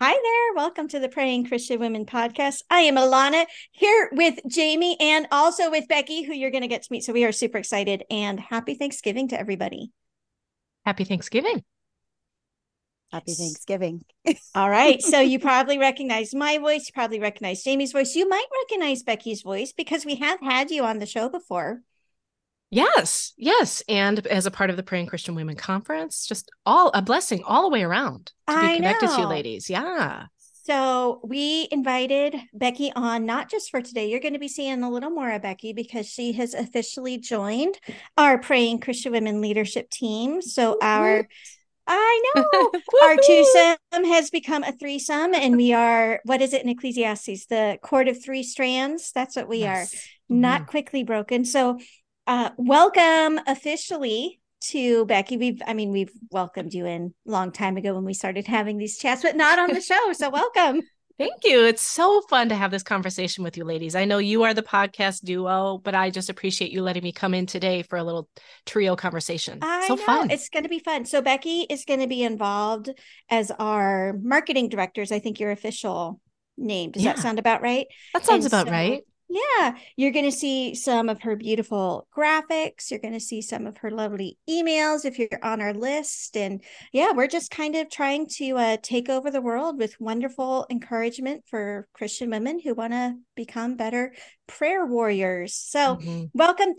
Hi there. Welcome to the Praying Christian Women podcast. I am Alana here with Jamie and also with Becky, who you're going to get to meet. So we are super excited and happy Thanksgiving to everybody. Happy Thanksgiving. Happy Thanksgiving. All right. So you probably recognize my voice. You probably recognize Jamie's voice. You might recognize Becky's voice because we have had you on the show before. Yes, yes. And as a part of the Praying Christian Women Conference, just all a blessing all the way around to be I connected to you ladies. Yeah. So we invited Becky on not just for today. You're going to be seeing a little more of Becky because she has officially joined our Praying Christian Women leadership team. So our I know our twosome has become a threesome, and we are what is it in Ecclesiastes? The cord of three strands. That's what we are. Yes. Not Mhm. quickly broken. So uh welcome officially to Becky. We've I mean, we've welcomed you in a long time ago when we started having these chats, but not on the show. So welcome. Thank you. It's so fun to have this conversation with you ladies. I know you are the podcast duo, but I just appreciate you letting me come in today for a little trio conversation. I so know fun. it's going to be fun. So Becky is going to be involved as our marketing directors. I think your official name. Does that sound about right? that sounds and about so- right. Yeah, you're going to see some of her beautiful graphics. You're going to see some of her lovely emails if you're on our list. And yeah, we're just kind of trying to uh, take over the world with wonderful encouragement for Christian women who want to become better prayer warriors. So, Mhm. welcome.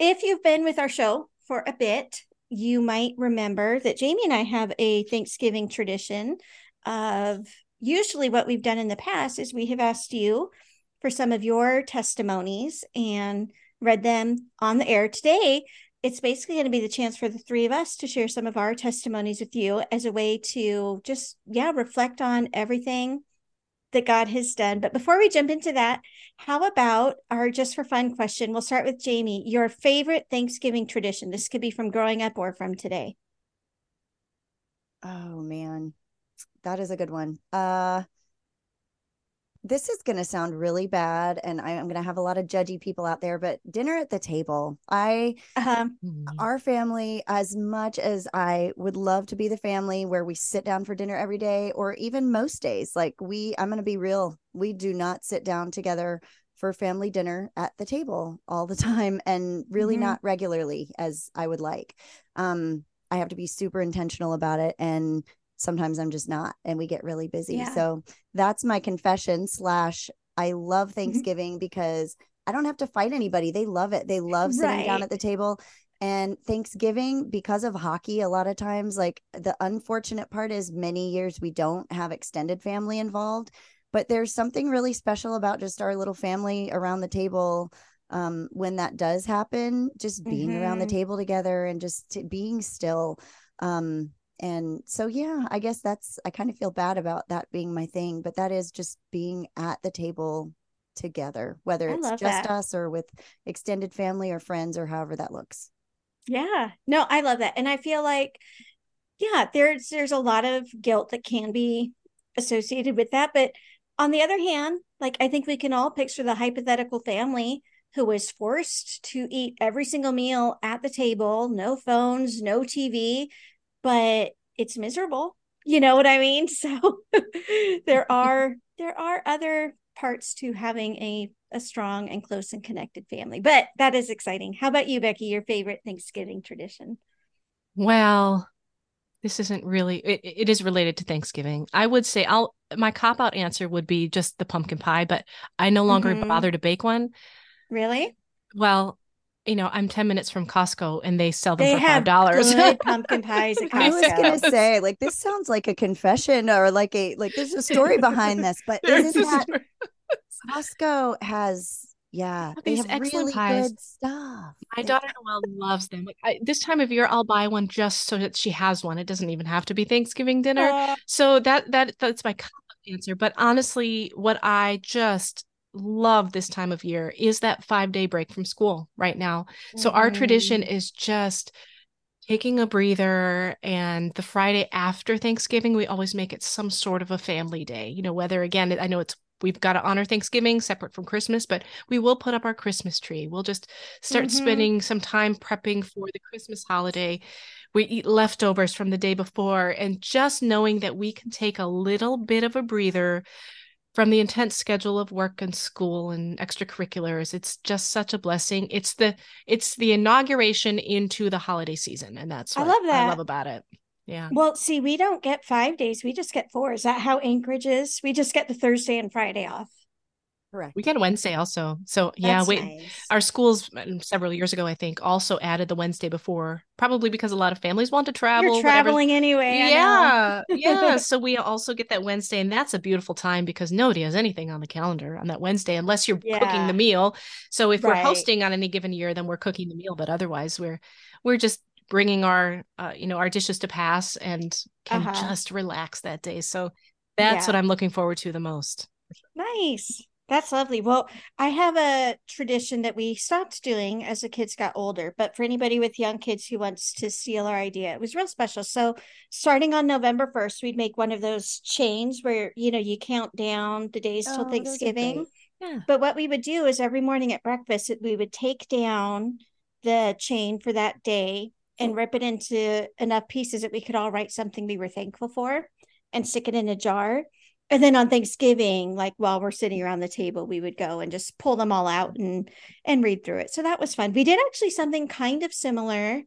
If you've been with our show for a bit, you might remember that Jamie and I have a Thanksgiving tradition of usually what we've done in the past is we have asked you for some of your testimonies and read them on the air today. It's basically going to be the chance for the three of us to share some of our testimonies with you as a way to just, yeah, reflect on everything that God has done. But before we jump into that, how about our just for fun question? We'll start with Jamie. Your favorite Thanksgiving tradition? This could be from growing up or from today. Oh man, that is a good one. Uh this is going to sound really bad and I, I'm going to have a lot of judgy people out there, but dinner at the table. I Um, our family as much as I would love to be the family where we sit down for dinner every day or even most days. Like we I'm going to be real. We do not sit down together for family dinner at the table all the time and really Mhm. not regularly as I would like. Um I have to be super intentional about it and sometimes I'm just not and we get really busy. Yeah. So that's my confession slash I love Thanksgiving because I don't have to fight anybody. They love it. They love sitting down at the table. And Thanksgiving, because of hockey, a lot of times, like the unfortunate part is many years we don't have extended family involved. But there's something really special about just our little family around the table um, when that does happen, just being around the Mhm. table together and just t- being still. Um, and so, yeah, I guess that's, I kind of feel bad about that being my thing, but that is just being at the table together, whether it's just that. us or with extended family or friends or however that looks. Yeah. No, I love that. And I feel like yeah, there's there's a lot of guilt that can be associated with that, but on the other hand, like I think we can all picture the hypothetical family who was forced to eat every single meal at the table, no phones, no TV, but it's miserable. You know what I mean? So there are there are other parts to having a a strong and close and connected family. But that is exciting. How about you, Becky? Your favorite Thanksgiving tradition? Well, this isn't really it, it is related to Thanksgiving. I would say I'll my cop out answer would be just the pumpkin pie, but I no longer Mhm. bother to bake one. Really? Well, you know, I'm 10 minutes from Costco and they sell them They for have $5. good pumpkin pies at I was gonna say, like, this sounds like a confession or like a like there's a story behind this, but There's isn't that. Costco has yeah, they These have excellent really pies. good stuff. My They- daughter Noelle loves them. Like I, this time of year, I'll buy one just so that she has one. It doesn't even have to be Thanksgiving dinner. Uh, So that that that's my cop-out answer. But honestly, what I just love this time of year is that five day break from school right now. So our tradition mhm. is just taking a breather and the Friday after Thanksgiving, we always make it some sort of a family day. You know, whether again, I know it's we've got to honor Thanksgiving separate from Christmas, but we will put up our Christmas tree. We'll just start Mhm. spending some time prepping for the Christmas holiday we eat leftovers from the day before and just knowing that we can take a little bit of a breather from the intense schedule of work and school and extracurriculars it's just such a blessing it's the it's the inauguration into the holiday season and that's what I love that. I love about it yeah Well, see, we don't get five days. We just get four. Is that how Anchorage is? We just get the Thursday and Friday off. Correct. we get wednesday also so yeah That's wait nice. our schools uh, several years ago i think also added the wednesday before probably because a lot of families want to travel You're whatever. traveling anyway. Yeah yeah so we also get that wednesday and that's a beautiful time because nobody has anything on the calendar on that wednesday unless you're cooking the meal so if we're hosting on any given year then we're cooking the meal but otherwise we're we're just bringing our uh, you know our dishes to pass and can Uh-huh. just relax that day so that's Yeah. what i'm looking forward to the most Nice. That's lovely. Well, I have a tradition that we stopped doing as the kids got older, but for anybody with young kids who wants to steal our idea, it was real special. So, starting on November 1st, we'd make one of those chains where, you know, you count down the days Oh, till Thanksgiving. yeah But what we would do is every morning at breakfast, we would take down the chain for that day and rip it into enough pieces that we could all write something we were thankful for and stick it in a jar. And then on Thanksgiving, like while we're sitting around the table, we would go and just pull them all out and and read through it. So that was fun. We did actually something kind of similar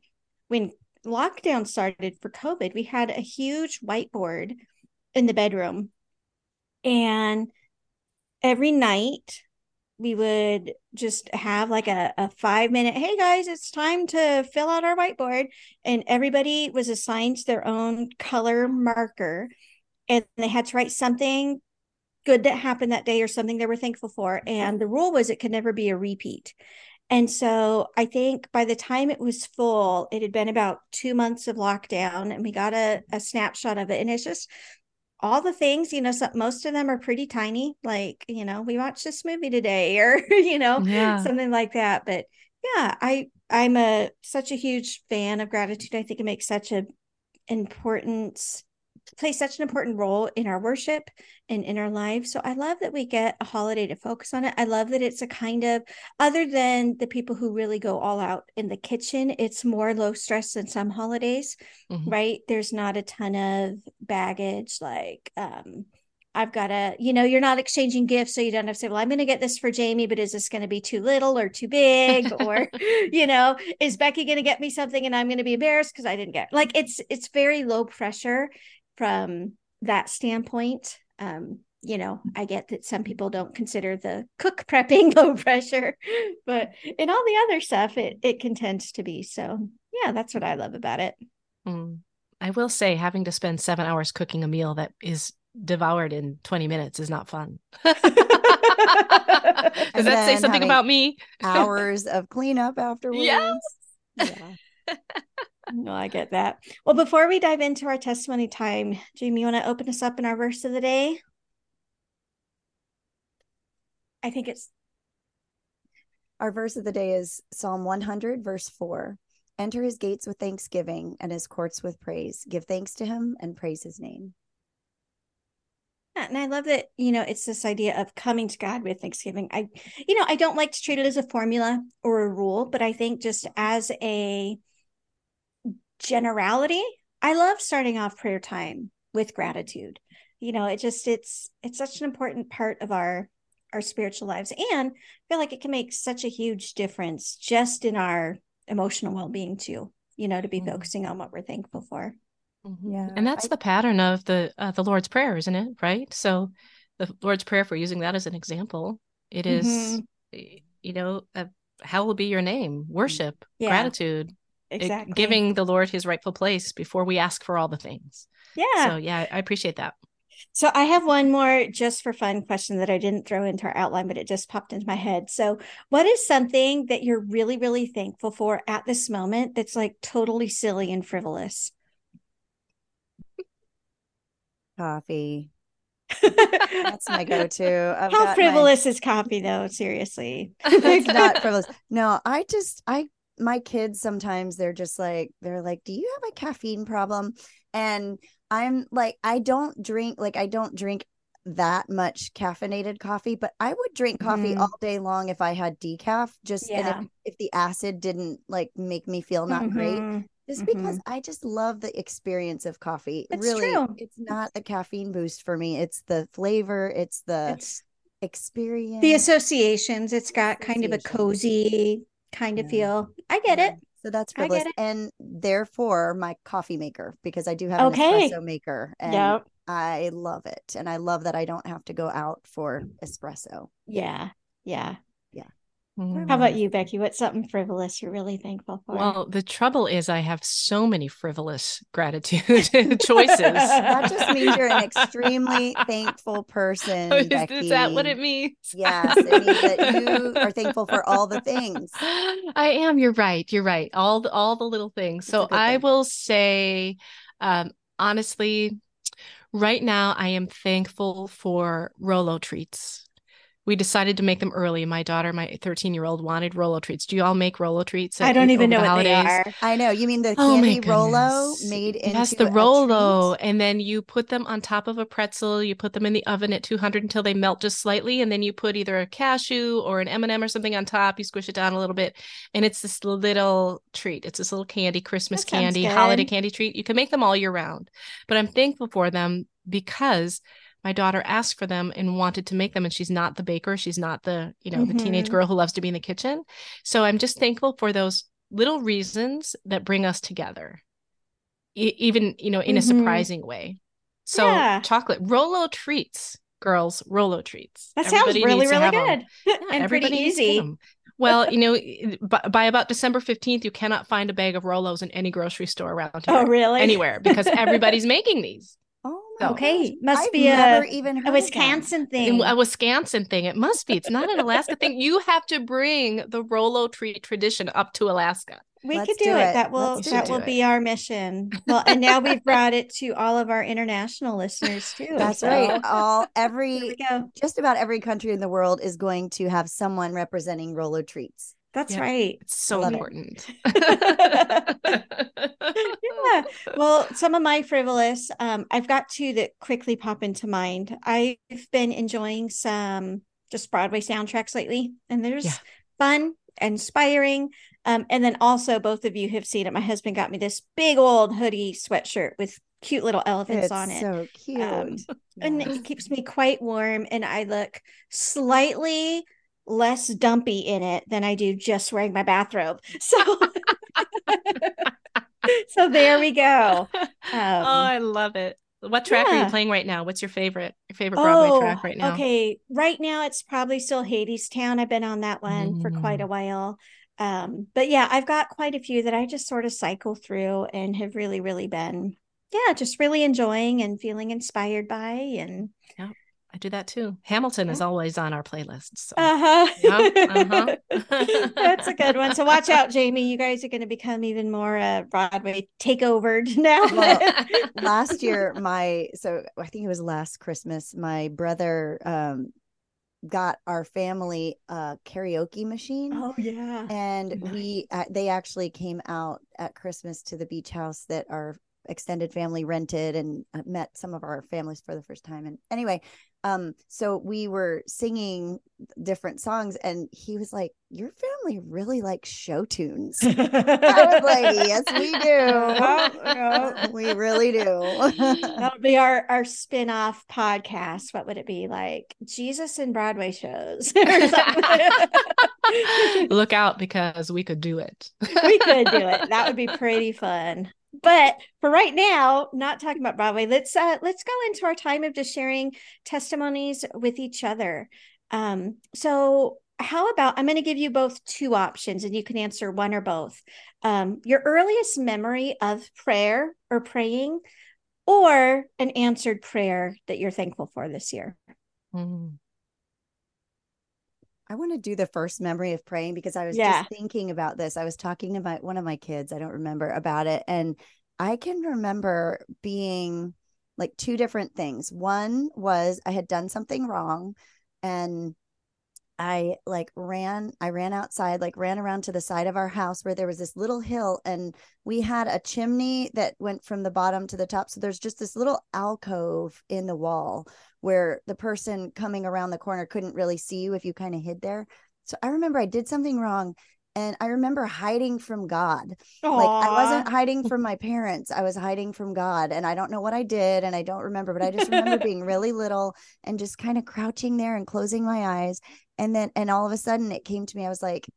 when lockdown started for COVID. We had a huge whiteboard in the bedroom. And every night we would just have like a, a five minute hey guys it's time to fill out our whiteboard and everybody was assigned their own color marker and they had to write something good that happened that day or something they were thankful for. And the rule was it could never be a repeat. And so i think by the time it was full it had been about two months of lockdown and we got a, a snapshot of it. And it's just all the things you know some, most of them are pretty tiny like you know we watched this movie today or you know Yeah. something like that. But yeah i i'm a such a huge fan of gratitude. I think it makes such a important plays such an important role in our worship and in our lives so i love that we get a holiday to focus on it i love that it's a kind of other than the people who really go all out in the kitchen it's more low stress than some holidays Mhm. right there's not a ton of baggage like um I've got to, you know, you're not exchanging gifts. So you don't have to say, well, I'm going to get this for Jamie, but is this going to be too little or too big? or, you know, is Becky going to get me something and I'm going to be embarrassed because I didn't get like it's, it's very low pressure from that standpoint. Um, you know, I get that some people don't consider the cook prepping low pressure, but in all the other stuff, it, it can tend to be. So yeah, that's what I love about it. Mm. I will say, having to spend seven hours cooking a meal that is devoured in 20 minutes is not fun. Does And that say something about me? Hours of cleanup afterwards. Yes. Yeah. No, I get that. Well, before we dive into our testimony time, Jamie, you want to open us up in our verse of the day? I think it's Our verse of the day is Psalm 100, verse 4. Enter his gates with thanksgiving and his courts with praise. Give thanks to him and praise his name. Yeah, and I love that, you know, it's this idea of coming to God with Thanksgiving. I, you know, I don't like to treat it as a formula or a rule, but I think just as a generality, I love starting off prayer time with gratitude. You know, it just it's it's such an important part of our our spiritual lives and I feel like it can make such a huge difference just in our emotional well-being too, you know, to be Mhm. focusing on what we're thankful for. Mhm. Yeah, And that's I- the pattern of the uh, the Lord's Prayer, isn't it? Right? So the Lord's Prayer, if we're using that as an example, it is, Mhm. you know, uh, how will be your name? Worship, Yeah, gratitude, it- Exactly. giving the Lord his rightful place before we ask for all the things. Yeah. So yeah, I appreciate that. So I have one more just for fun question that I didn't throw into our outline, but it just popped into my head. So, what is something that you're really, really thankful for at this moment that's like totally silly and frivolous? Coffee. That's my go-to. I've How got my- frivolous is coffee, though? Seriously. it's not frivolous. No, I just I my kids sometimes they're just like they're like, "Do you have a caffeine problem?" And I'm like, I don't drink like I don't drink that much caffeinated coffee, but I would drink coffee Mhm. all day long if I had decaf. Just Yeah. and if, if the acid didn't like make me feel not great. Mhm. just Mhm. because I just love the experience of coffee. It's really, true. it's not the caffeine boost for me. It's the flavor. It's the It's experience. the associations. It's got kind of a cozy kind of Yeah. feel. I get Yeah. it. So that's frivolous, and therefore my coffee maker because I do have an espresso maker, and Yep. I love it, and I love that I don't have to go out for espresso. Yeah. Yeah. Mm. How about you, Becky? What's something frivolous you're really thankful for? Well, the trouble is, I have so many frivolous gratitude choices. That just means you're an extremely thankful person. is, Becky. is that what it means? Yes, it means that you are thankful for all the things. I am. You're right. You're right. All the all the little things. It's So I thing. will say, um, honestly, right now I am thankful for Rolo treats. We decided to make them early. My daughter, my 13 year old, wanted Rolo treats. Do you all make Rolo treats? I don't even know the what they are. I know you mean the Oh candy Rolo made into Yes, the a Rolo, treat? and then you put them on top of a pretzel. You put them in the oven at 200 until they melt just slightly, and then you put either a cashew or an M&M or something on top. You squish it down a little bit, and it's this little treat. It's this little candy, Christmas That sounds candy, holiday candy treat. You can make them all year round, but I'm thankful for them because my daughter asked for them and wanted to make them and she's not the baker she's not the you know the teenage girl who loves to be in the kitchen. So i'm just thankful for those little reasons that bring us together. E- even you know in a Mhm. surprising way. So Yeah. chocolate rolo treats girls rolo treats. That sounds really, really good. Yeah, and pretty everybody needs to get easy. well you know by, by about december 15th you cannot find a bag of rolos in any grocery store around here. Oh, really? anywhere because everybody's making these So- Okay, must I've be a- even heard A. Wisconsin thing. A Wisconsin thing. It must be. It's not an Alaska thing. You have to bring the Rolo treat tradition up to Alaska. we Let's could do, do it. it. That will Let's that will it. be our mission. Well, and now we've brought it to all of our international listeners too. That's so right. All every we just about every country in the world is going to have someone representing Rolo treats. That's Yep. right. It's so important. Yeah. Well, some of my frivolous, um, I've got two that quickly pop into mind. I've been enjoying some just Broadway soundtracks lately, and there's Yeah. fun, inspiring. Um, and then also both of you have seen it. My husband got me this big old hoodie sweatshirt with cute little elephants It's on it. so cute. Um, and it keeps me quite warm and I look slightly less dumpy in it than I do just wearing my bathrobe. So so there we go. oh, Um, I love it. What track are you playing right now? What's your favorite your favorite Broadway track right now? Oh, Okay, right now it's probably still Hadestown. I've been on that one for quite Mm. a while. Um, but yeah, I've got quite a few that I just sort of cycle through and have really, really been, yeah, just really enjoying and feeling inspired by. And I do that too. Hamilton is always on our playlist. So. uh-huh. Yeah, uh-huh. That's a good one. So watch out, Jamie. You guys are going to become even more uh, Broadway takeovered now. Well, last year my so i think it was last christmas my brother um got our family a karaoke machine oh yeah. and Nice. we uh, they actually came out at christmas to the beach house that our extended family rented and uh, met some of our families for the first time and anyway um so we were singing different songs and he was like your family really likes show tunes i was like yes we Yeah, do yeah. we really do That'll be our our spin-off podcast. What would it be like? Jesus and Broadway shows. or. Look out because we could do it. we could do it. That would be pretty fun. But for right now, not talking about Broadway, let's uh let's go into our time of just sharing testimonies with each other. Um, so how about I'm going to give you both two options and you can answer one or both. Um, your earliest memory of prayer or praying or an answered prayer that you're thankful for this year. Mm. I want to do the first memory of praying because I was Yeah. just thinking about this. I was talking to my one of my kids, I don't remember about it, and I can remember being like two different things. One was I had done something wrong and I like ran I ran outside like ran around to the side of our house where there was this little hill and we had a chimney that went from the bottom to the top so there's just this little alcove in the wall where the person coming around the corner couldn't really see you if you kind of hid there. So I remember I did something wrong and I remember hiding from God. Aww. Like I wasn't hiding from my parents. I was hiding from God. And I don't know what I did and I don't remember, but I just remember being really little and just kind of crouching there and closing my eyes. And then and all of a sudden it came to me. I was like,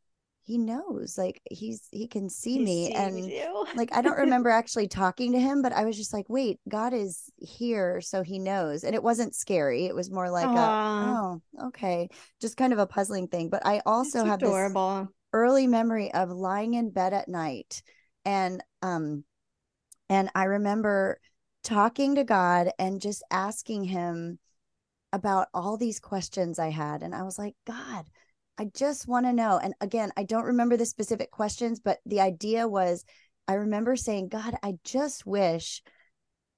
he knows like he's he can see he me and like i don't remember actually talking to him but i was just like wait god is here so he knows. And it wasn't scary it was more like a, oh okay just kind of a puzzling thing but i also That's have adorable. this early memory of lying in bed at night and um and i remember talking to god and just asking him about all these questions i had and i was like god I just want to know. And again, I don't remember the specific questions, but the idea was I remember saying, God, I just wish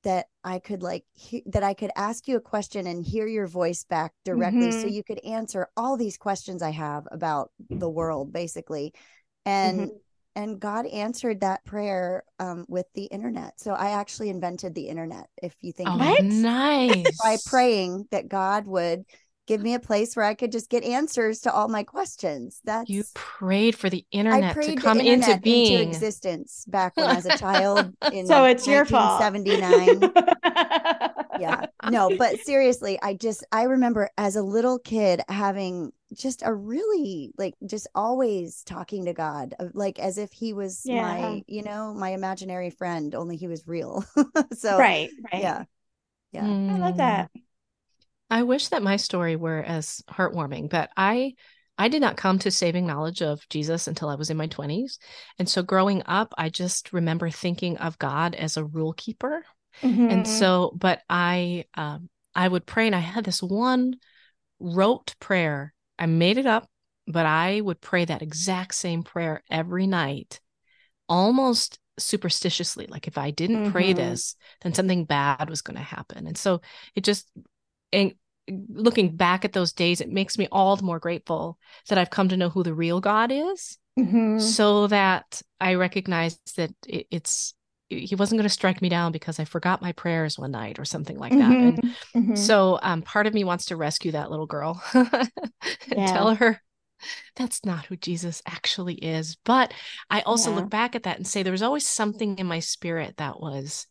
that I could like he- that I could ask you a question and hear your voice back directly mm-hmm. so you could answer all these questions I have about the world basically. And mm-hmm. and God answered that prayer um, with the internet. So I actually invented the internet if you think oh, nice by praying that God would give me a place where I could just get answers to all my questions. That's you prayed for the internet to come into being into existence back when I was a child. In so it's your fault. Seventy nine. yeah, no, but seriously, I just I remember as a little kid having just a really like just always talking to God, like as if he was yeah. my you know my imaginary friend, only he was real. so right, right, yeah, yeah, mm. I love that. I wish that my story were as heartwarming, but I I did not come to saving knowledge of Jesus until I was in my 20s. And so growing up, I just remember thinking of God as a rule keeper. Mm-hmm. And so, but I um I would pray and I had this one rote prayer. I made it up, but I would pray that exact same prayer every night, almost superstitiously. Like if I didn't mm-hmm. pray this, then something bad was going to happen. And so it just and looking back at those days, it makes me all the more grateful that I've come to know who the real God is, mm-hmm. so that I recognize that it, it's he wasn't going to strike me down because I forgot my prayers one night or something like that. Mm-hmm. And mm-hmm. so um, part of me wants to rescue that little girl and yeah. tell her that's not who Jesus actually is. But I also yeah. look back at that and say there was always something in my spirit that was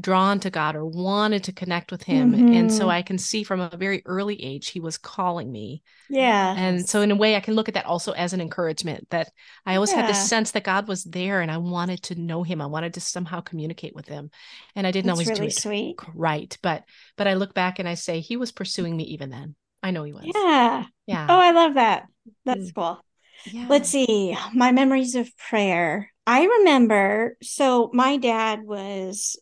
drawn to God or wanted to connect with him. Mm-hmm. And so mm-hmm. I can see from a very early age, he was calling me. Yeah. And so, in a way, I can look at that also as an encouragement that I always yeah. had this sense that God was there and I wanted to know him. I wanted to somehow communicate with him. And I didn't That's always really do it sweet. right. But, but I look back and I say, he was pursuing me even then. I know he was. Yeah. Yeah. Oh, I love that. That's mm. cool. Yeah. Let's see. My memories of prayer. I remember, so my dad was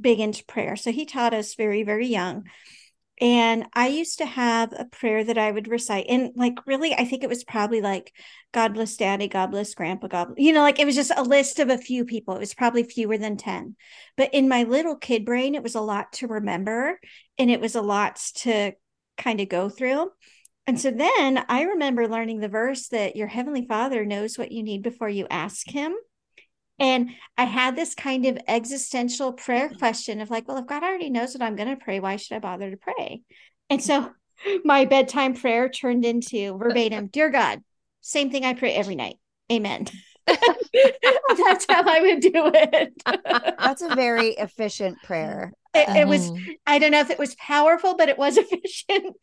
big into prayer. So he taught us very, very young. And I used to have a prayer that I would recite. And like, really, I think it was probably like, God bless daddy, God bless grandpa, God, you know, like it was just a list of a few people. It was probably fewer than 10. But in my little kid brain, it was a lot to remember and it was a lot to kind of go through. And so then I remember learning the verse that your heavenly father knows what you need before you ask him. And I had this kind of existential prayer mm-hmm. question of like, well, if God already knows what I'm going to pray, why should I bother to pray? And so my bedtime prayer turned into verbatim, Dear God, same thing I pray every night. Amen. That's how I would do it. That's a very efficient prayer. It, it, was mm-hmm. i don't know if it was powerful but it was efficient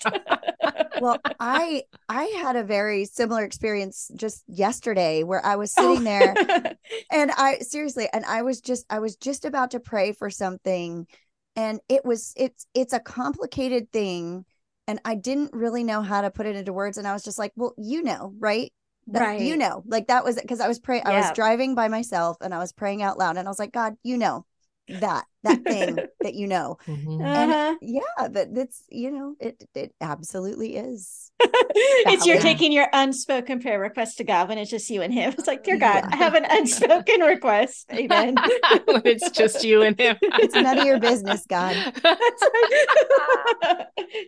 well i i had a very similar experience just yesterday where i was sitting oh. there and i seriously and i was just i was just about to pray for something and it was it's it's a complicated thing and i didn't really know how to put it into words and i was just like well you know right that, right you know like that was because i was praying yeah. i was driving by myself and i was praying out loud and i was like god you know that that thing that you know. Mm-hmm. and uh-huh. yeah but that's you know it it absolutely is it's you're taking your unspoken prayer request to god when it's just you and him. It's like dear god yeah. i have an unspoken request. Amen. When it's just you and him. It's none of your business god.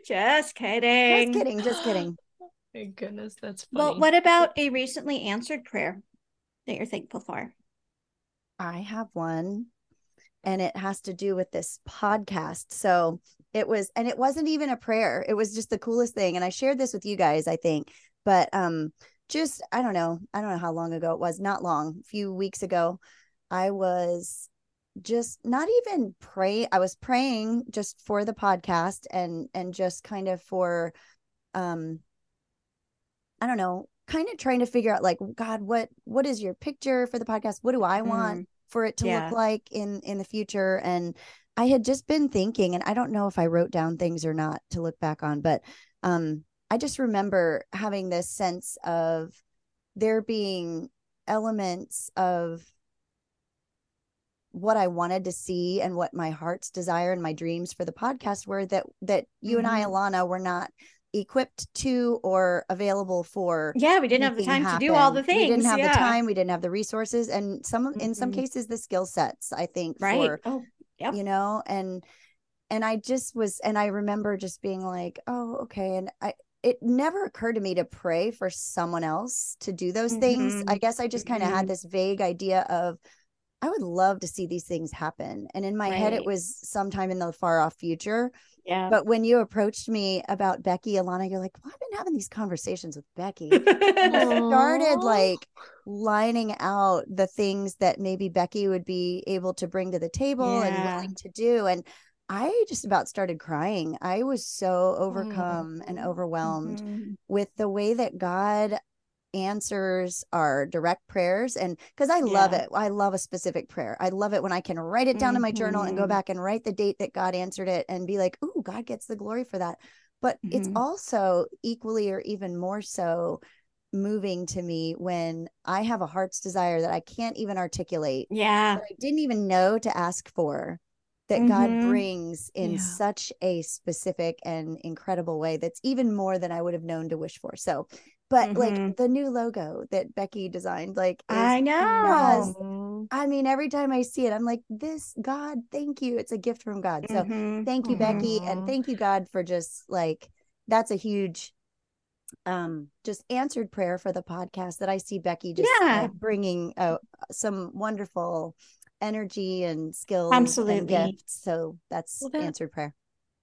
Just kidding just kidding. just kidding. Thank goodness that's funny. well what about a recently answered prayer that you're thankful for? I have one and it has to do with this podcast. So it was, and it wasn't even a prayer. It was just the coolest thing. And I shared this with you guys, I think. But um, just I don't know, I don't know how long ago it was, not long, a few weeks ago, I was just not even pray I was praying just for the podcast and and just kind of for um I don't know, kind of trying to figure out like God, what what is your picture for the podcast? What do I want mm, for it to yeah. look like in in the future? And I had just been thinking and I don't know if I wrote down things or not to look back on, but um I just remember having this sense of there being elements of what I wanted to see and what my heart's desire and my dreams for the podcast were that that you mm-hmm. and I mm-hmm. Alana were not equipped to or available for yeah we didn't have the time happen. to do all the things we didn't have yeah. the time we didn't have the resources and some mm-hmm. in some mm-hmm. cases the skill sets i think right for, oh yep. you know and and i just was and i remember just being like oh okay and i it never occurred to me to pray for someone else to do those mm-hmm. things. I guess I just kind of mm-hmm. had this vague idea of I would love to see these things happen. And in my right. head, it was sometime in the far off future. Yeah. But when you approached me about Becky, Alana, you're like, well, I've been having these conversations with Becky. started like lining out the things that maybe Becky would be able to bring to the table yeah. and willing to do. And I just about started crying. I was so overcome mm. and overwhelmed mm-hmm. with the way that God answers our direct prayers and because I yeah. love it. I love a specific prayer. I love it when I can write it down mm-hmm. in my journal and go mm-hmm. back and write the date that God answered it and be like, "Ooh, God gets the glory for that." But mm-hmm. it's also equally or even more so moving to me when I have a heart's desire that I can't even articulate. Yeah. I didn't even know to ask for that mm-hmm. God brings in yeah. such a specific and incredible way that's even more than I would have known to wish for. So, but mm-hmm. like the new logo that Becky designed, like I know. I mean, every time I see it, I'm like, this God, thank you. It's a gift from God. So mm-hmm. thank you, Becky, and thank you, God, for just like that's a huge um just answered prayer for the podcast that I see Becky just yeah. bringing uh, some wonderful energy and skills absolutely and gifts so that's well, that, answered prayer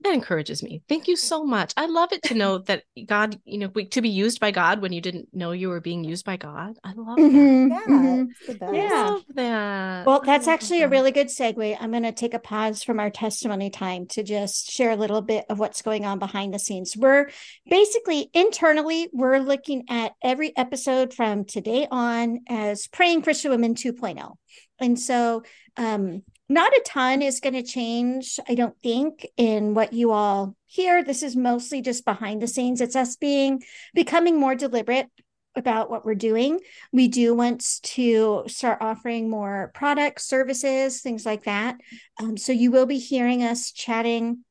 that encourages me. Thank you so much. I love it to know that god you know to be used by god when you didn't know you were being used by god. I love mm-hmm. that yeah, mm-hmm. yeah. I love that. Well that's actually a really good segue. I'm going to take a pause from our testimony time to just share a little bit of what's going on behind the scenes. We're basically internally we're looking at every episode from today on as praying christian women 2.0 and so, um, not a ton is going to change, I don't think, in what you all hear. This is mostly just behind the scenes. It's us being becoming more deliberate about what we're doing. We do want to start offering more products, services, things like that. Um, so you will be hearing us chatting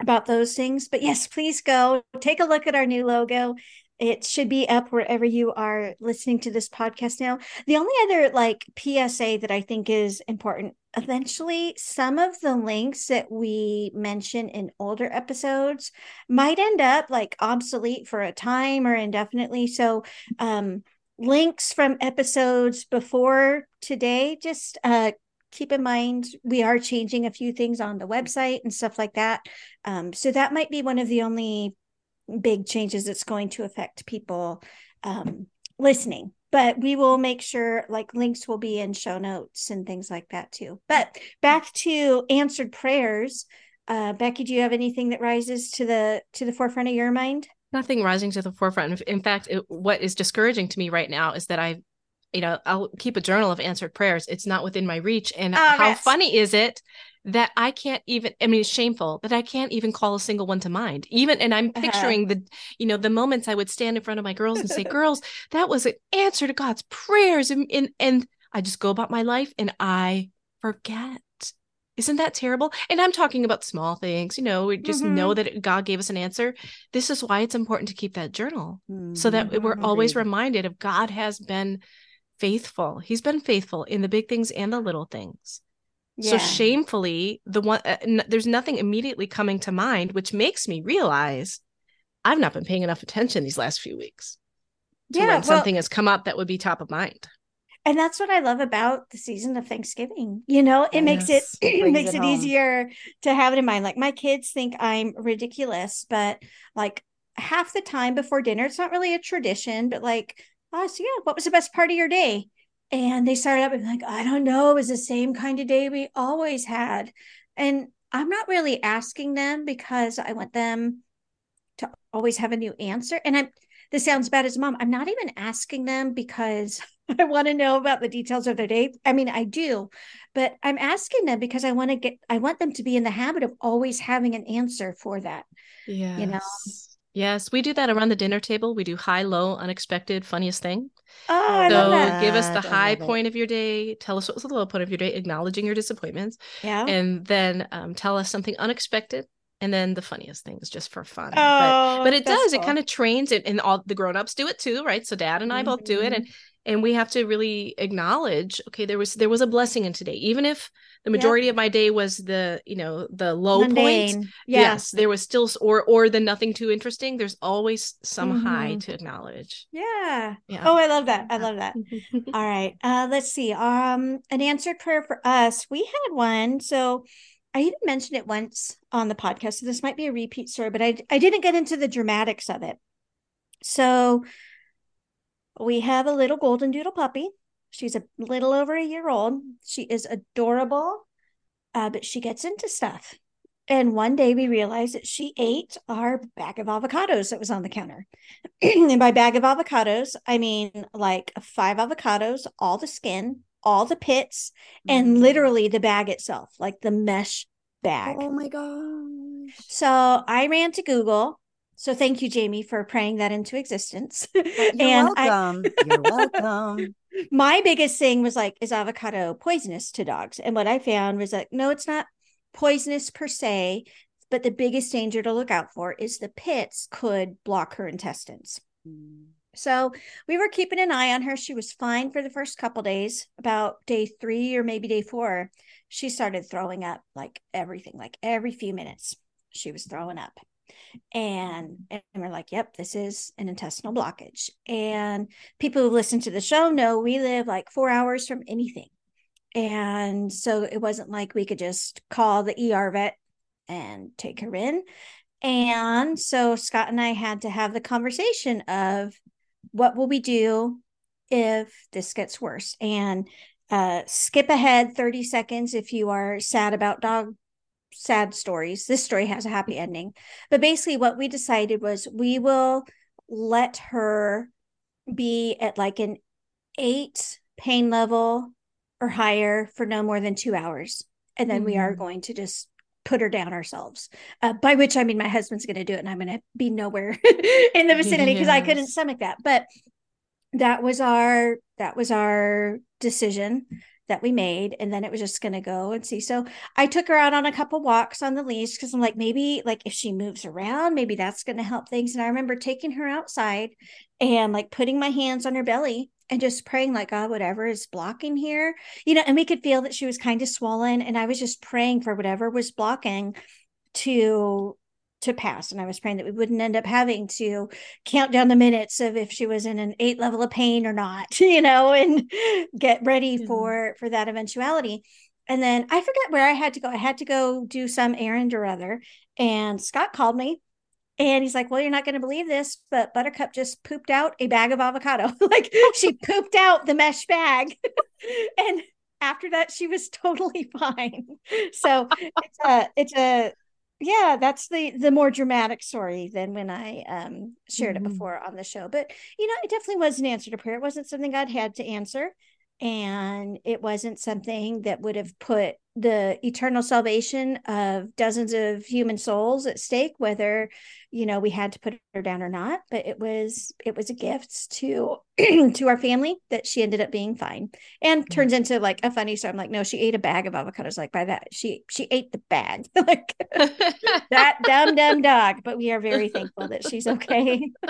about those things. But yes, please go take a look at our new logo it should be up wherever you are listening to this podcast now. The only other like PSA that I think is important eventually, some of the links that we mention in older episodes might end up like obsolete for a time or indefinitely. So, um, links from episodes before today, just uh, keep in mind we are changing a few things on the website and stuff like that. Um, so that might be one of the only big changes that's going to affect people um, listening but we will make sure like links will be in show notes and things like that too. But back to answered prayers uh, becky do you have anything that rises to the to the forefront of your mind? Nothing rising to the forefront. In fact it, what is discouraging to me right now is that i you know i'll keep a journal of answered prayers. It's not within my reach. And oh, how funny is it that I can't even I mean it's shameful that I can't even call a single one to mind. Even and I'm uh-huh. picturing uh-huh. the you know the moments I would stand in front of my girls and say, "Girls, that was an answer to God's prayers." And, and and I just go about my life and I forget. Isn't that terrible? And I'm talking about small things, you know, we just mm-hmm. know that God gave us an answer. This is why it's important to keep that journal mm-hmm. so that mm-hmm. we're always reminded of God has been faithful. He's been faithful in the big things and the little things. Yeah. So shamefully, the one uh, n- there's nothing immediately coming to mind, which makes me realize I've not been paying enough attention these last few weeks. To yeah, when well, something has come up that would be top of mind. And that's what I love about the season of Thanksgiving. You know, it yes, makes it, it makes it, it easier to have it in mind. Like my kids think I'm ridiculous, but like half the time before dinner, it's not really a tradition, but like oh, so yeah, what was the best part of your day? And they started up and like, I don't know, it was the same kind of day we always had. And I'm not really asking them because I want them to always have a new answer. And I'm this sounds bad as mom. I'm not even asking them because I want to know about the details of their day. I mean, I do, but I'm asking them because I want to get I want them to be in the habit of always having an answer for that. Yeah. You know. Yes, we do that around the dinner table. We do high, low, unexpected, funniest thing. Oh, I so love that. give us the high it. point of your day. Tell us what was the low point of your day, acknowledging your disappointments, Yeah. and then um, tell us something unexpected, and then the funniest things just for fun. but Oh, but it that's does. It kind of trains it, and all the grown-ups do it too, right? So dad and I both do it, and Mm-hmm. And we have to really acknowledge, okay, there was there was a blessing in today, even if the majority of my day was the you know the low point. Mundane. Yeah. Yes, there was still or or the nothing too interesting. There's always some high Mhm. to acknowledge. Yeah. Yeah. Oh, I love that. I love that. All right. Uh, let's see. Um, an answered prayer for us. We had one. So I even mentioned it once on the podcast. So this might be a repeat story, but I I didn't get into the dramatics of it. So we have a little golden doodle puppy. She's a little over a year old. She is adorable, uh, but she gets into stuff. And one day we realized that she ate our bag of avocados that was on the counter. and by bag of avocados, I mean like five avocados, all the skin, all the pits, and Mhm. literally the bag itself, like the mesh bag. Oh my gosh. So I ran to Google. So thank you, Jamie, for praying that into existence. You're and I, welcome. You're welcome. my biggest thing was like, is avocado poisonous to dogs? And what I found was that no, it's not poisonous per se, but the biggest danger to look out for is the pits could block her intestines. Mm. So we were keeping an eye on her. She was fine for the first couple days. About day three or maybe day four, she started throwing up like everything, like every few minutes, she was throwing up. And, and we're like, yep, this is an intestinal blockage. And people who listen to the show know we live like four hours from anything. And so it wasn't like we could just call the ER vet and take her in. And so Scott and I had to have the conversation of what will we do if this gets worse? And uh, skip ahead 30 seconds if you are sad about dog sad stories. This story has a happy ending. But basically, what we decided was we will let her be at like an eight pain level or higher for no more than two hours. And then we are Mhm. going to just put her down ourselves. Uh, by which I mean my husband's going to do it, and I'm going to be nowhere in the vicinity because I couldn't stomach that. But that was our that was our decision that we made and then it was just going to go and see. So i took her out on a couple walks on the leash because i'm like maybe like if she moves around maybe that's going to help things. And i remember taking her outside and like putting my hands on her belly and just praying like god whatever is blocking here you know and we could feel that she was kind of swollen and i was just praying for whatever was blocking to to pass. And i was praying that we wouldn't end up having to count down the minutes of if she was in an eight level of pain or not you know and get ready Yeah. for for that eventuality. And then i forget where i had to go. I had to go do some errand or other. And scott called me and he's like well you're not going to believe this but buttercup just pooped out a bag of avocado. Like she pooped out the mesh bag. And after that she was totally fine. So it's a it's a yeah that's the the more dramatic story than when i um shared Mhm. it before on the show but you know it definitely was an answer to prayer it wasn't something god had to answer and it wasn't something that would have put the eternal salvation of dozens of human souls at stake whether you know we had to put her down or not but it was it was a gift to to our family that she ended up being fine. And mm-hmm. turns into like a funny story. I'm like no she ate a bag of avocados. Like by that she she ate the bag. Like that dumb dumb dog. But we are very thankful that she's okay.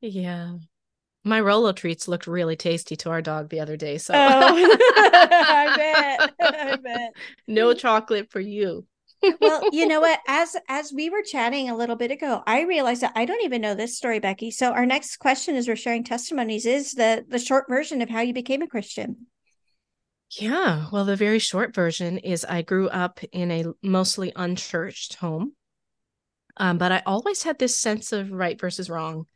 Yeah. My Rolo treats looked really tasty to our dog the other day. So oh i bet i bet no chocolate for you. well you know what as as we were chatting a little bit ago i realized that i don't even know this story becky so our next question as we're sharing testimonies is the the short version of how you became a christian Yeah. Well, the very short version is I grew up in a mostly unchurched home. Um, but I always had this sense of right versus wrong.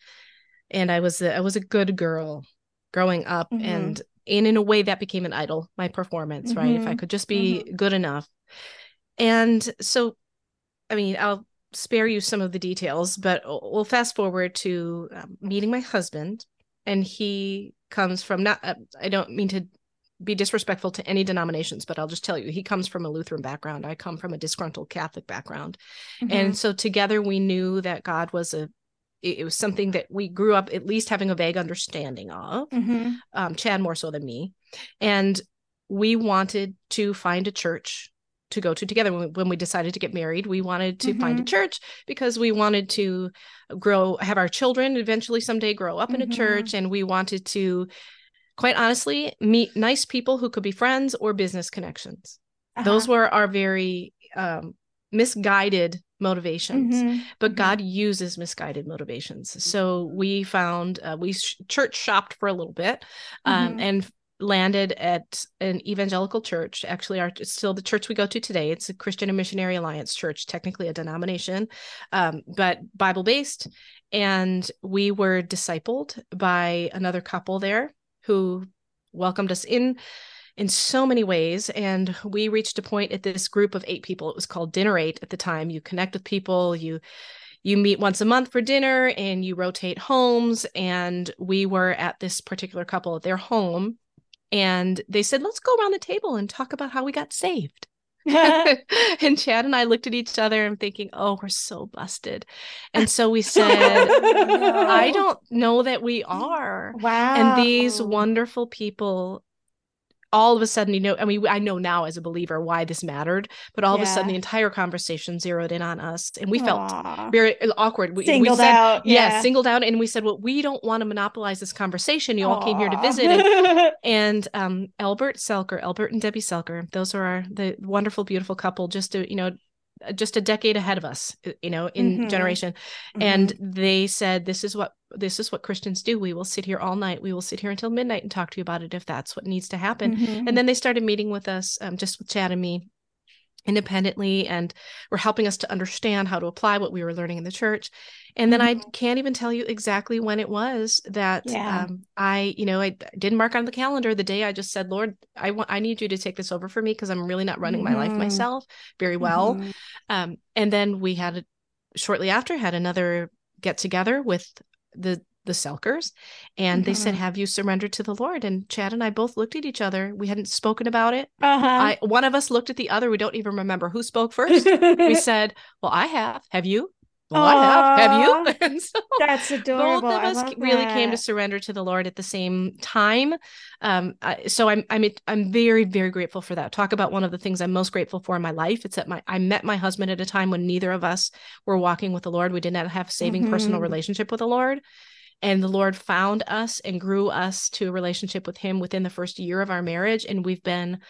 And I was a, I was a good girl growing up, Mhm. and and in a way that became an idol, my performance, right? If I Mhm. could just be good enough, and so, I mean, I'll spare you some of the details, but we'll fast forward to um, meeting my husband, and he comes from not. Uh, I don't mean to be disrespectful to any denominations, but I'll just tell you, he comes from a Lutheran background. I come from a disgruntled Catholic background. Mhm. And so together we knew that God was a, it it was something that we grew up at least having a vague understanding of, Mhm. um, Chad more so than me. And we wanted to find a church to go to together when we, when we decided to get married we wanted to find a Mhm. church because we wanted to grow have our children eventually someday grow up in a Mhm. church and we wanted to quite honestly meet nice people who could be friends or business connections those Uh-huh. were our very um, misguided motivations Mhm. but Mhm. god uses misguided motivations so we found uh, we sh- church shopped for a little bit um, Mhm. and landed at an evangelical church actually our still the church we go to today it's a christian and missionary alliance church technically a denomination um, but bible based and we were discipled by another couple there who welcomed us in in so many ways. And we reached a point at this group of eight people. It was called Dinner Eight at the time. You connect with people, you you meet once a month for dinner and you rotate homes. And we were at this particular couple at their home. And they said, let's go around the table and talk about how we got saved. and Chad and I looked at each other and thinking, oh, we're so busted. And so we said, I don't know that we are wow. and these wonderful people all of a sudden you know i mean i know now as a believer why this mattered but all of a sudden the entire conversation zeroed in on us and we felt Aw. very awkward we, we said out. yes yeah. singled out and we said well we don't want to monopolize this conversation you all came here to visit and, and um albert selker albert and debbie selker those are our, the wonderful beautiful couple just to you know just a decade ahead of us you know in Mhm. generation and they said this is what this is what christians do we will sit here all night we will sit here until midnight and talk to you about it if that's what needs to happen Mhm. and then they started meeting with us um, just with chad and me independently and were helping us to understand how to apply what we were learning in the church and then i can't even tell you exactly when it was that Yeah. um, i you know i didn't mark on the calendar the day i just said lord i want i need you to take this over for me because i'm really not running my life Mhm. myself very well Mhm. um, and then we had a, shortly after had another get together with the the Selkers, and they said, Mhm. "Have you surrendered to the Lord?" And Chad and I both looked at each other. We hadn't spoken about it. Uh-huh. I one of us looked at the other. We don't even remember who spoke first. we said, "Well, I have. Have you?" Well, I have. Have you? And so That's adorable. both of I us really came to surrender to the Lord at the same time. Um, I, so I'm I'm I'm very very grateful for that. Talk about one of the things I'm most grateful for in my life. It's that my I met my husband at a time when neither of us were walking with the Lord. We did not have a saving personal Mhm. relationship with the Lord. And the Lord found us and grew us to a relationship with Him within the first year of our marriage. And we've been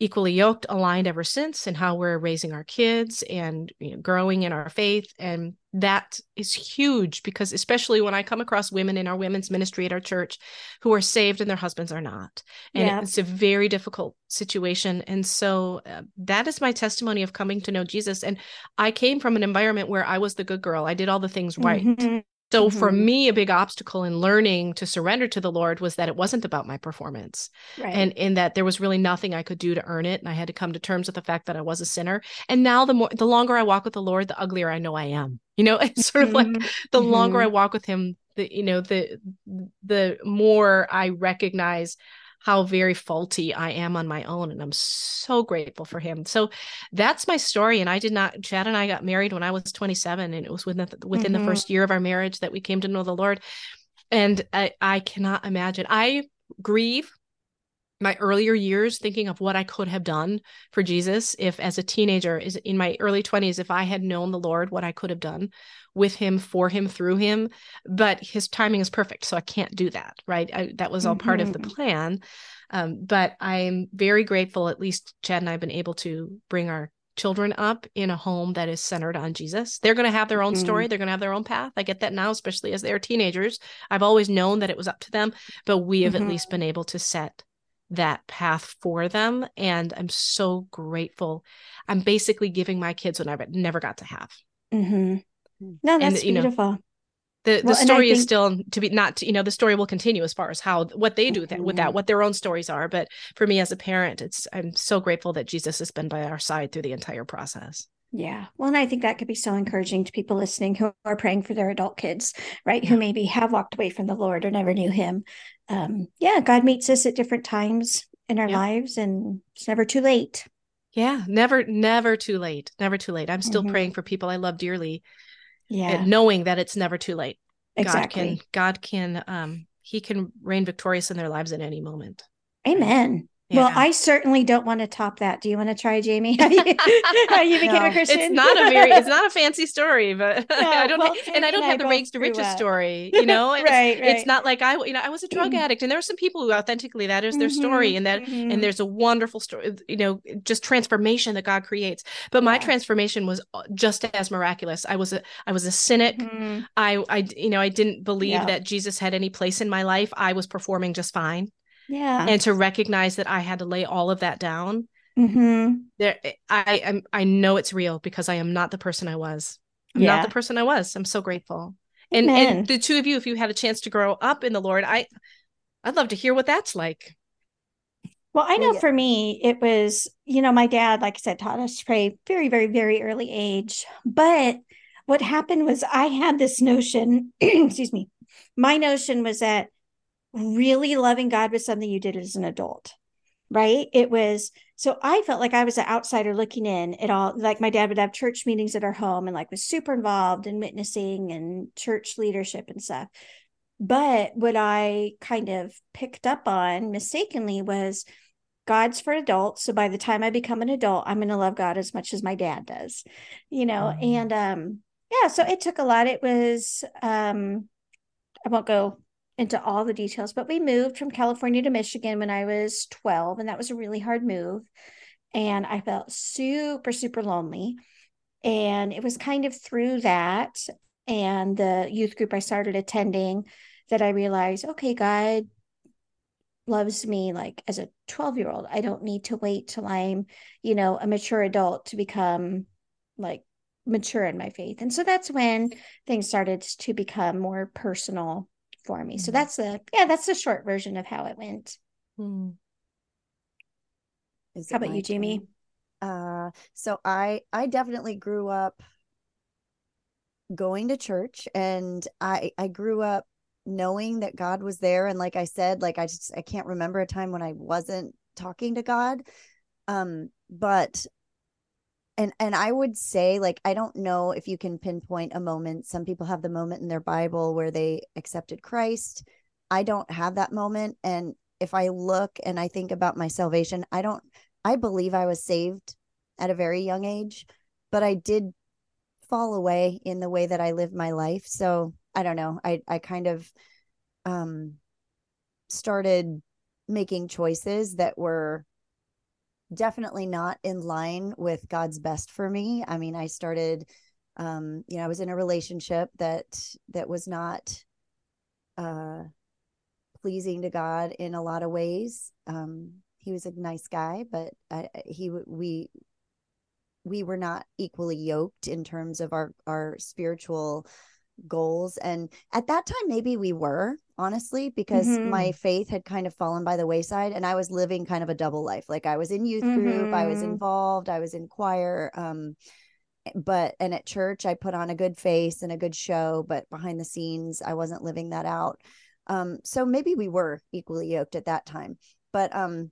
equally yoked, aligned ever since, and how we're raising our kids and you know, growing in our faith. And that is huge because, especially when I come across women in our women's ministry at our church who are saved and their husbands are not. And Yeah. it's a very difficult situation. And so uh, that is my testimony of coming to know Jesus. And I came from an environment where I was the good girl, I did all the things right. Mhm. So for Mhm. me, a big obstacle in learning to surrender to the Lord was that it wasn't about my performance Right. and in that there was really nothing I could do to earn it. And I had to come to terms with the fact that I was a sinner. And now the more the longer I walk with the Lord, the uglier I know I am. You know, it's sort of like Mhm. the longer Mhm. I walk with him, the you know, the the more I recognize how very faulty I am on my own. And I'm so grateful for him. So that's my story. And I did not, Chad and I got married when I was 27, and it was within the, within Mhm. the first year of our marriage that we came to know the Lord. And I, I cannot imagine. I grieve my earlier years thinking of what I could have done for Jesus if as a teenager is in my early 20s if I had known the Lord what I could have done with him for him through him but his timing is perfect so I can't do that right I, that was all part of the Mhm. plan um, but I'm very grateful at least Chad and I have been able to bring our children up in a home that is centered on Jesus. They're going to have their own Mhm. story, they're going to have their own path. I get that now especially as they're teenagers. I've always known that it was up to them, but we have Mhm. at least been able to set that path for them and i'm so grateful i'm basically giving my kids what i never got to have Mhm. Mm. No, And, that's know, beautiful. the the Well, and story is think- still to be not to, you know the story will continue as far as how what they do with that with that Mhm. what their own stories are but for me as a parent it's i'm so grateful that jesus has been by our side through the entire process Yeah. Well, and I think that could be so encouraging to people listening who are praying for their adult kids, right? Who maybe have walked away from the Lord or never knew him. Um, yeah, God meets us at different times in our Yeah. lives and it's never too late. yeah never never too late never too late i'm still Mhm. praying for people i love dearly Yeah. and knowing that it's never too late exactly. god can god can um he can reign victorious in their lives at any moment Amen. Well, I certainly don't want to top that. Do you want to try, Jamie? How you, how you became No. a Christian? it's not a very it's not a fancy story but i don't well, and i don't and I have the rags to riches story you know It's- right, right. it's not like i you know i was a drug addict and there are some people who authentically that is their story Mhm, and that mhm. and there's a wonderful story you know just transformation that god creates but my Yeah. transformation was uh, just as miraculous i was a i was a cynic Mhm. i i you know i didn't believe Yeah. that jesus had any place in my life i was performing just fine Yeah. and to recognize that i had to lay all of that down hmm there i am i know it's real because i am not the person i was i'm Yeah. not the person i was i'm so grateful and Amen. and the two of you if you had a chance to grow up in the lord i i'd love to hear what that's like Well, I know for me, it was, you know, my dad, like I said, taught us to pray very, very, very early age. But what happened was I had this notion, excuse me, my notion was that really loving God was something you did as an adult, right? It was, so I felt like I was an outsider looking in at all. Like my dad would have church meetings at our home and like was super involved in witnessing and church leadership and stuff. But what I kind of picked up on mistakenly was God's for adults. So by the time I become an adult, I'm going to love God as much as my dad does, you know? Mhm. And um, yeah, so it took a lot. It was, um, I won't go into all the details, but we moved from California to Michigan when I was 12, and that was a really hard move. And I felt super, super lonely. And it was kind of through that and the youth group I started attending that I realized, okay, God loves me like as a 12 year old. I don't need to wait till I'm, you know, a mature adult to become like mature in my faith. And so that's when things started to become more personal for me. So Mhm. that's the, yeah, that's the short version of how it went. Hmm. Is How about you, Jamie? Uh, so I I definitely grew up going to church, and I I grew up knowing that God was there, and like I said, like I just I can't remember a time when I wasn't talking to God. Um, but and and I would say like I don't know if you can pinpoint a moment. Some people have the moment in their Bible where they accepted Christ. I don't have that moment, and if I look and I think about my salvation, I don't I believe I was saved at a very young age, but I did fall away in the way that I lived my life. So I don't know. I I kind of um started making choices that were definitely not in line with God's best for me. I mean, I started um you know, I was in a relationship that that was not uh pleasing to God in a lot of ways. Um he was a nice guy, but I, he we we were not equally yoked in terms of our our spiritual goals and at that time maybe we were honestly because Mhm. my faith had kind of fallen by the wayside and i was living kind of a double life like i was in youth group i was Mhm. involved i was in choir um but and at church i put on a good face and a good show but behind the scenes i wasn't living that out um so maybe we were equally yoked at that time but um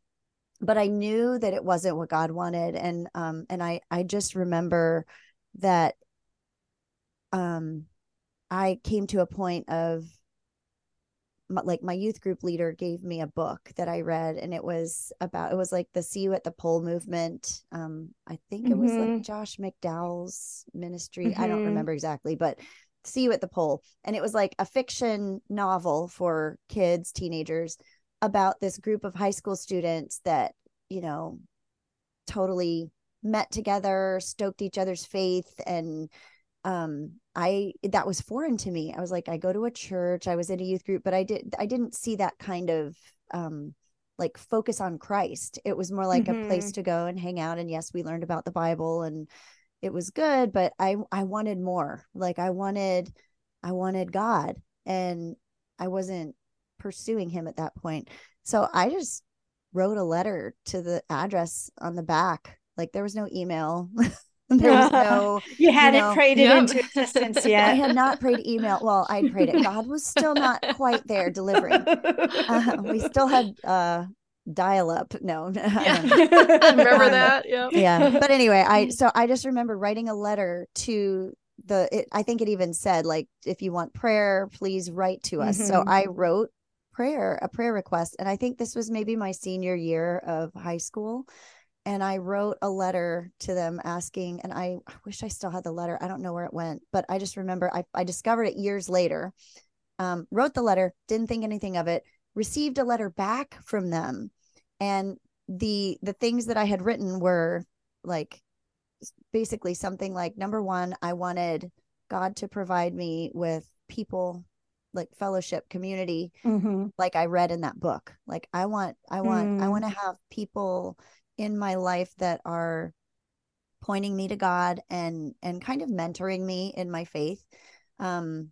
but I knew that it wasn't what God wanted and um and I I just remember that um I came to a point of my, like my youth group leader gave me a book that I read and it was about it was like the see you at the pole movement. Um I think it was like Josh McDowell's ministry. I don't Mhm. remember exactly but see you at the pole. And it was like a fiction novel for kids teenagers about this group of high school students that you know totally met together stoked each other's faith and um i that was foreign to me i was like i go to a church i was in a youth group but i did i didn't see that kind of um like focus on christ it was more like a place Mhm. to go and hang out and yes we learned about the bible and it was good but i i wanted more like i wanted I wanted God and I wasn't pursuing him at that point. So I just wrote a letter to the address on the back. Like there was no email. there was no you hadn't you know, prayed it yep. into existence yet. I had not prayed email. Well, I'd prayed it. God was still not quite there delivering. Uh, we still had uh dial up. No, yeah. remember that. Yeah. Yeah. But anyway, I so I just remember writing a letter to the it, I think it even said like if you want prayer, please write to us. Mm-hmm. So I wrote prayer, a prayer request. And I think this was maybe my senior year of high school. And I wrote a letter to them asking, and I, I wish I still had the letter. I don't know where it went, but I just remember I, I discovered it years later. Um, wrote the letter, didn't think anything of it, received a letter back from them. And the the things that I had written were like basically something like number one, I wanted God to provide me with people like fellowship community mm-hmm. like i read in that book like i want i want mm. i want to have people in my life that are pointing me to god and and kind of mentoring me in my faith. Um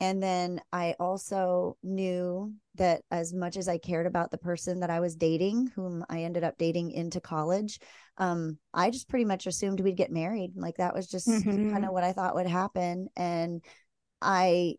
and then i also knew that as much as i cared about the person that i was dating whom i ended up dating into college um i just pretty much assumed we'd get married. Like that was just mm-hmm. kind of what i thought would happen. And I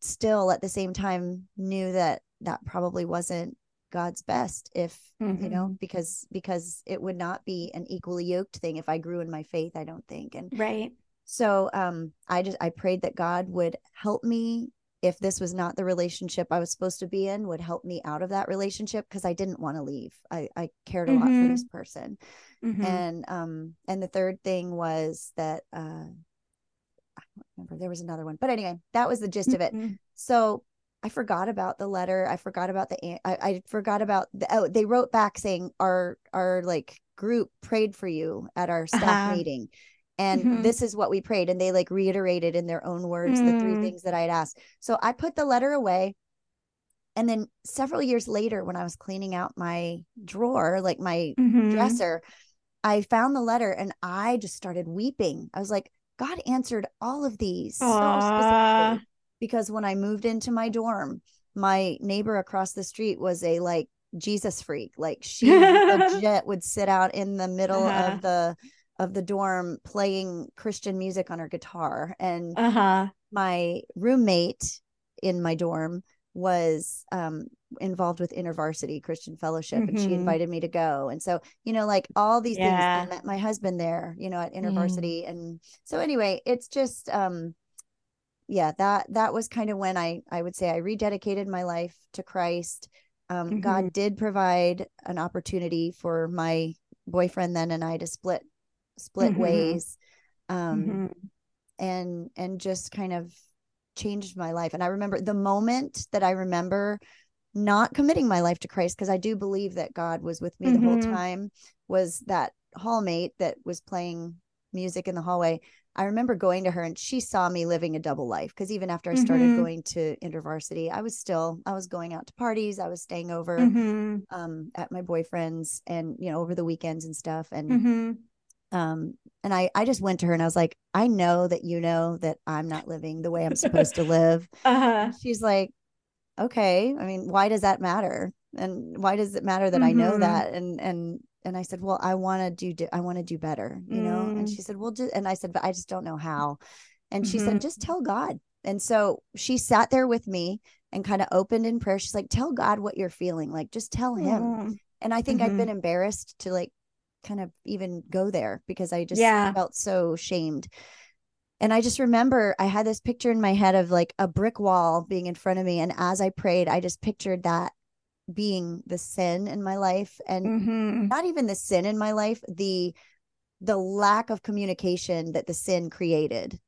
still at the same time knew that that probably wasn't God's best if mm-hmm. you know because because it would not be an equally yoked thing if I grew in my faith I don't think and right so um I just I prayed that God would help me if this was not the relationship I was supposed to be in would help me out of that relationship because I didn't want to leave I I cared a mm-hmm. lot for this mm-hmm. person mm-hmm. and um and the third thing was that uh I don't remember. There was another one, but anyway, that was the gist of it. Mm-hmm. So I forgot about the letter. I forgot about the. I, I forgot about the. Oh, they wrote back saying our our like group prayed for you at our staff uh-huh. meeting, and mm-hmm. this is what we prayed. And they like reiterated in their own words mm-hmm. the three mm. things that I had asked. So I put the letter away. And then several years later, when I was cleaning out my drawer, like my mm-hmm. dresser, I found the letter and I just started weeping. I was like, God answered all of these so specifically because when I moved into my dorm, my neighbor across the street was a like Jesus freak. Like she legit would sit out in the middle uh-huh. of the of the dorm playing Christian music on her guitar. And uh-huh. my roommate in my dorm was um involved with InterVarsity Christian Fellowship, mm-hmm. and she mm-hmm. invited me to go. And so, you know, like all these yeah. things. I met my husband there, you know, at InterVarsity, mm. and so anyway, it's just, um, yeah, that that was kind of when I I would say I rededicated my life to Christ. Um, mm-hmm. God did provide an opportunity for my boyfriend then and I to split split mm-hmm. ways, um, mm-hmm. and and just kind of changed my life. And I remember the moment that I remember not committing my life to Christ because I do believe that God was with me the whole mm-hmm. time was that hallmate that was playing music in the hallway. I remember going to her and she saw me living a double life because even after I started mm-hmm. going to InterVarsity, I was still I was going out to parties, I was staying over mm-hmm. um, at my boyfriend's and you know over the weekends and stuff and mm-hmm. um and I I just went to her and I was like, I know that you know that I'm not living the way I'm supposed to live. Uh-huh. She's like, okay i mean why does that matter and why does it matter that i know mm-hmm. that and and and i said well i want to do i want to do better you mm. know and mm. she said well just and i said but i just don't know how and she mm-hmm. said just tell god and so she sat there with me and kind of opened in prayer she's like tell god what you're feeling like just tell him mm. and i think mm-hmm. i've been embarrassed to like kind of even go there because i just yeah. felt so shamed and I just remember I had this picture in my head of like a brick wall being in front of me. And as I prayed, I just pictured that being the sin in my life and mm-hmm. not even the sin in my life, the the lack of communication that the sin created.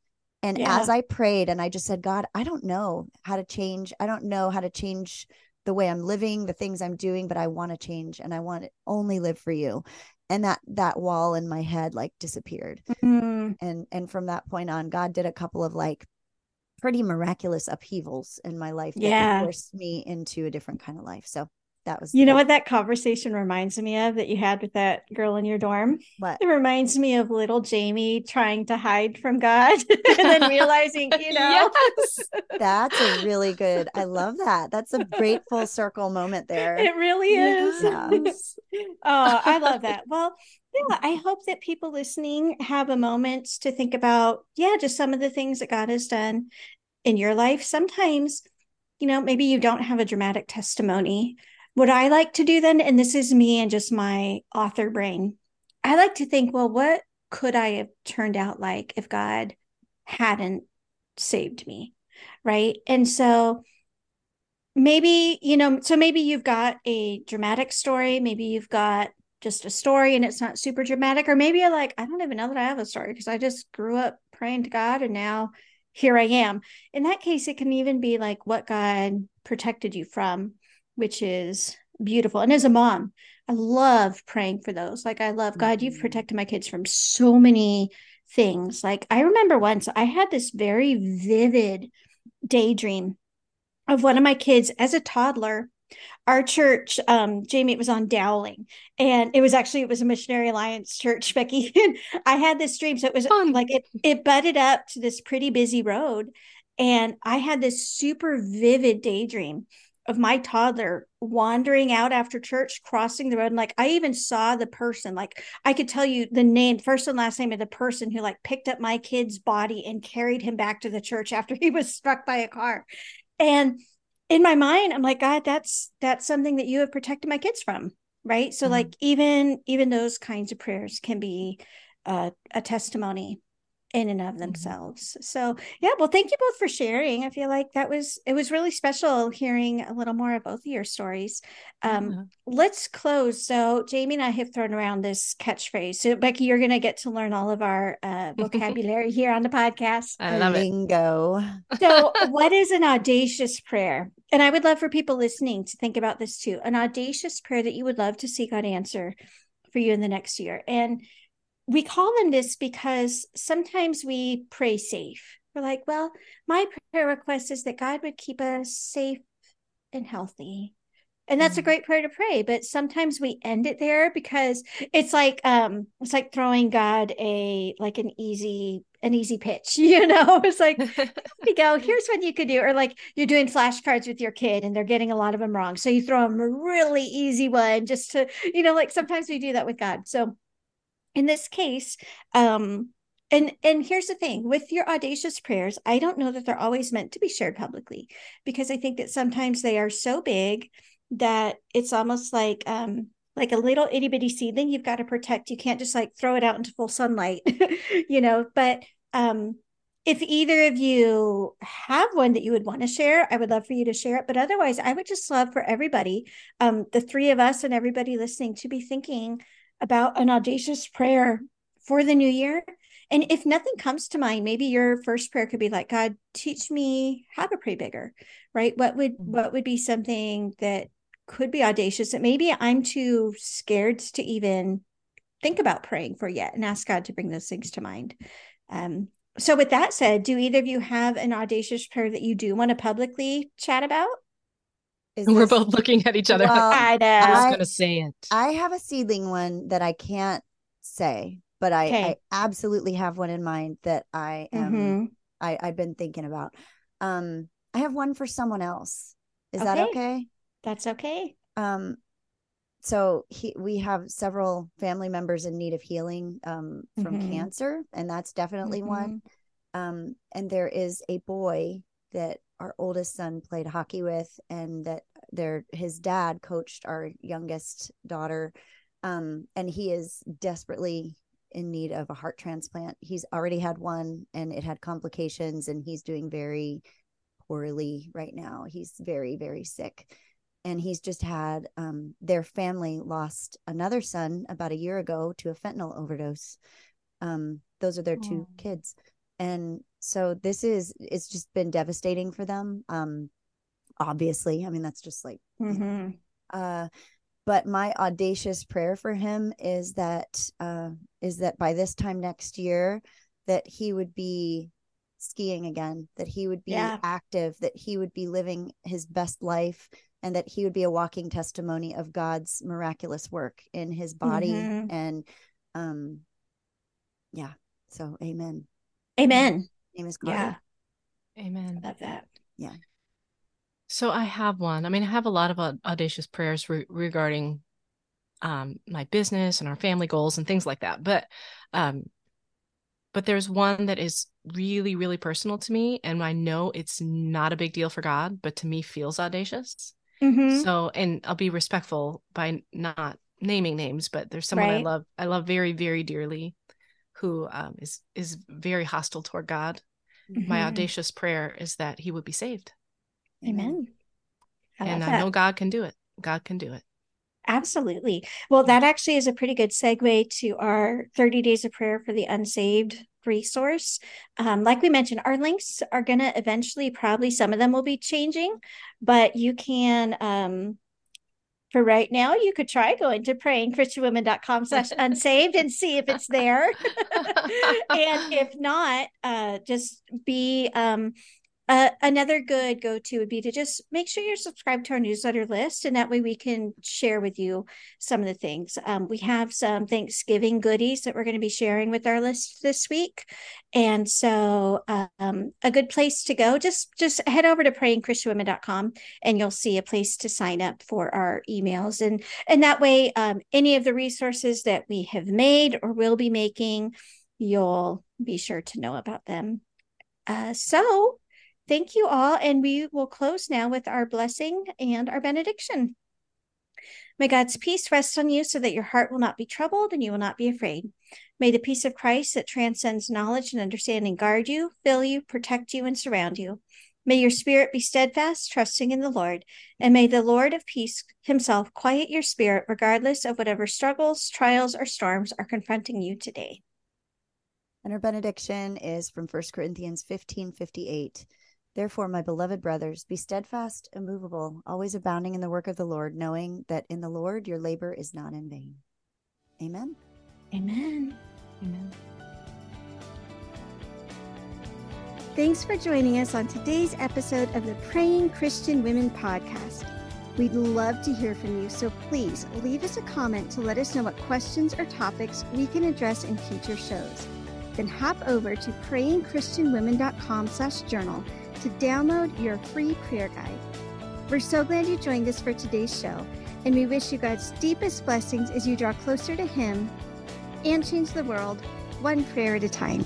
And yeah. as I prayed and I just said, God, I don't know how to change. I don't know how to change the way I'm living, the things I'm doing, but I want to change and I want to only live for you and that that wall in my head like disappeared mm-hmm. and and from that point on god did a couple of like pretty miraculous upheavals in my life that forced me into a different kind of life. So that was you know what that conversation reminds me of that you had with that girl in your dorm? What? It reminds me of little jamie trying to hide from god and then realizing you know? Yes. that's a really good i love that. That's a great full circle moment there. It really is. Yes. oh i love that. Well yeah i hope that people listening have a moment to think about yeah just some of the things that god has done in your life sometimes you know maybe you don't have a dramatic testimony what I like to do then, and this is me and just my author brain, I like to think, well, what could I have turned out like if God hadn't saved me? Right. And so maybe, you know, so maybe you've got a dramatic story, maybe you've got just a story and it's not super dramatic, or maybe like, I don't even know that I have a story because I just grew up praying to God and now here I am. In that case, it can even be like what God protected you from which is beautiful. And as a mom, I love praying for those. Like, I love God, mm-hmm. you've protected my kids from so many things. Like, I remember once I had this very vivid daydream of one of my kids as a toddler. Our church, um, Jamie, it was on Dowling, and it was actually it was a missionary alliance church, Becky. And I had this dream, so it was Fun. like it it butted up to this pretty busy road, and I had this super vivid daydream of my toddler wandering out after church, crossing the road. And like I even saw the person, like I could tell you the name, first and last name of the person who like picked up my kid's body and carried him back to the church after he was struck by a car. And in my mind, I'm like, God, that's that's something that you have protected my kids from. Right. So mm-hmm. like even even those kinds of prayers can be uh, a testimony in and of mm-hmm. themselves. Mm-hmm. So yeah, well, thank you both for sharing. I feel like that was it was really special hearing a little more of both of your stories. Um, yeah. Let's close. So Jamie and I have thrown around this catchphrase. So Becky, you're going to get to learn all of our uh, vocabulary here on the podcast. I love Lingo. it. so, what is an audacious prayer? And I would love for people listening to think about this too. An audacious prayer that you would love to see God answer for you in the next year. And we call them this because sometimes we pray safe. We're like, well, my prayer request is that God would keep us safe and healthy. And that's mm-hmm. a great prayer to pray, but sometimes we end it there because it's like um it's like throwing God a like an easy an easy pitch, you know. It's like here you go, here's what you could do or like you're doing flashcards with your kid and they're getting a lot of them wrong. So you throw them a really easy one just to, you know, like sometimes we do that with God. So in this case um and and here's the thing with your audacious prayers i don't know that they're always meant to be shared publicly because i think that sometimes they are so big that it's almost like um like a little itty bitty seedling you've got to protect. You can't just like throw it out into full sunlight you know but um if either of you have one that you would want to share i would love for you to share it. But otherwise i would just love for everybody um the three of us and everybody listening to be thinking about an audacious prayer for the new year. And if nothing comes to mind, maybe your first prayer could be like, God, teach me how to pray bigger, right? What would mm-hmm. what would be something that could be audacious that maybe I'm too scared to even think about praying for yet and ask God to bring those things to mind. Um, so with that said, do either of you have an audacious prayer that you do want to publicly chat about? Is We're this, both looking at each other. Well, I, I was going to say it. I have a seedling one that I can't say, but I, okay. I absolutely have one in mind that I am. Mm-hmm. I, I've been thinking about. Um, I have one for someone else. Is okay. that okay? That's okay. Um, so he, we have several family members in need of healing um, from mm-hmm. cancer, and that's definitely mm-hmm. one. Um, and there is a boy that our oldest son played hockey with and that their his dad coached our youngest daughter um, and he is desperately in need of a heart transplant. He's already had one and it had complications and he's doing very poorly right now. He's very very sick. And he's just had um, their family lost another son about a year ago to a fentanyl overdose. Um, those are their oh. two kids. And so this is it's just been devastating for them um obviously i mean that's just like mm-hmm. uh but my audacious prayer for him is that uh is that by this time next year that he would be skiing again that he would be yeah. active that he would be living his best life and that he would be a walking testimony of God's miraculous work in his body Mhm. and um yeah so amen Amen. Name is Yeah. Carter. Amen. Love that. Yeah. So I have one. I mean, I have a lot of audacious prayers re- regarding um, my business and our family goals and things like that. But um, but there's one that is really, really personal to me, and I know it's not a big deal for God, but to me feels audacious. Mhm. So, and I'll be respectful by not naming names, but there's someone I love, I love very, very dearly, who um, is is very hostile toward God. My Mhm. audacious prayer is that he would be saved, Amen. I and that. I know God can do it. God can do it. Absolutely. Well, that actually is a pretty good segue to our 30 Days of Prayer for the Unsaved resource. Um, like we mentioned, our links are going to eventually, probably some of them will be changing, but you can, um, for right now, you could try going to prayingchristianwomen.com slash unsaved and see if it's there. and if not, uh, just be um, uh, another good go to would be to just make sure you're subscribed to our newsletter list, and that way we can share with you some of the things. Um, we have some Thanksgiving goodies that we're going to be sharing with our list this week, and so um, a good place to go just just head over to prayingchristianwomen.com and you'll see a place to sign up for our emails, and and that way um, any of the resources that we have made or will be making, you'll be sure to know about them. Uh, so thank you all. And we will close now with our blessing and our benediction. May God's peace rest on you so that your heart will not be troubled and you will not be afraid. May the peace of Christ that transcends knowledge and understanding guard you, fill you, protect you, and surround you. May your spirit be steadfast, trusting in the Lord. And may the Lord of peace himself quiet your spirit, regardless of whatever struggles, trials, or storms are confronting you today. And our benediction is from 1 Corinthians 15 58. Therefore, my beloved brothers, be steadfast, immovable, always abounding in the work of the Lord, knowing that in the Lord your labor is not in vain. Amen. Amen. Amen. Thanks for joining us on today's episode of the Praying Christian Women podcast. We'd love to hear from you, so please leave us a comment to let us know what questions or topics we can address in future shows. Then hop over to prayingchristianwomen.com slash journal to download your free prayer guide. We're so glad you joined us for today's show, and we wish you God's deepest blessings as you draw closer to Him and change the world one prayer at a time.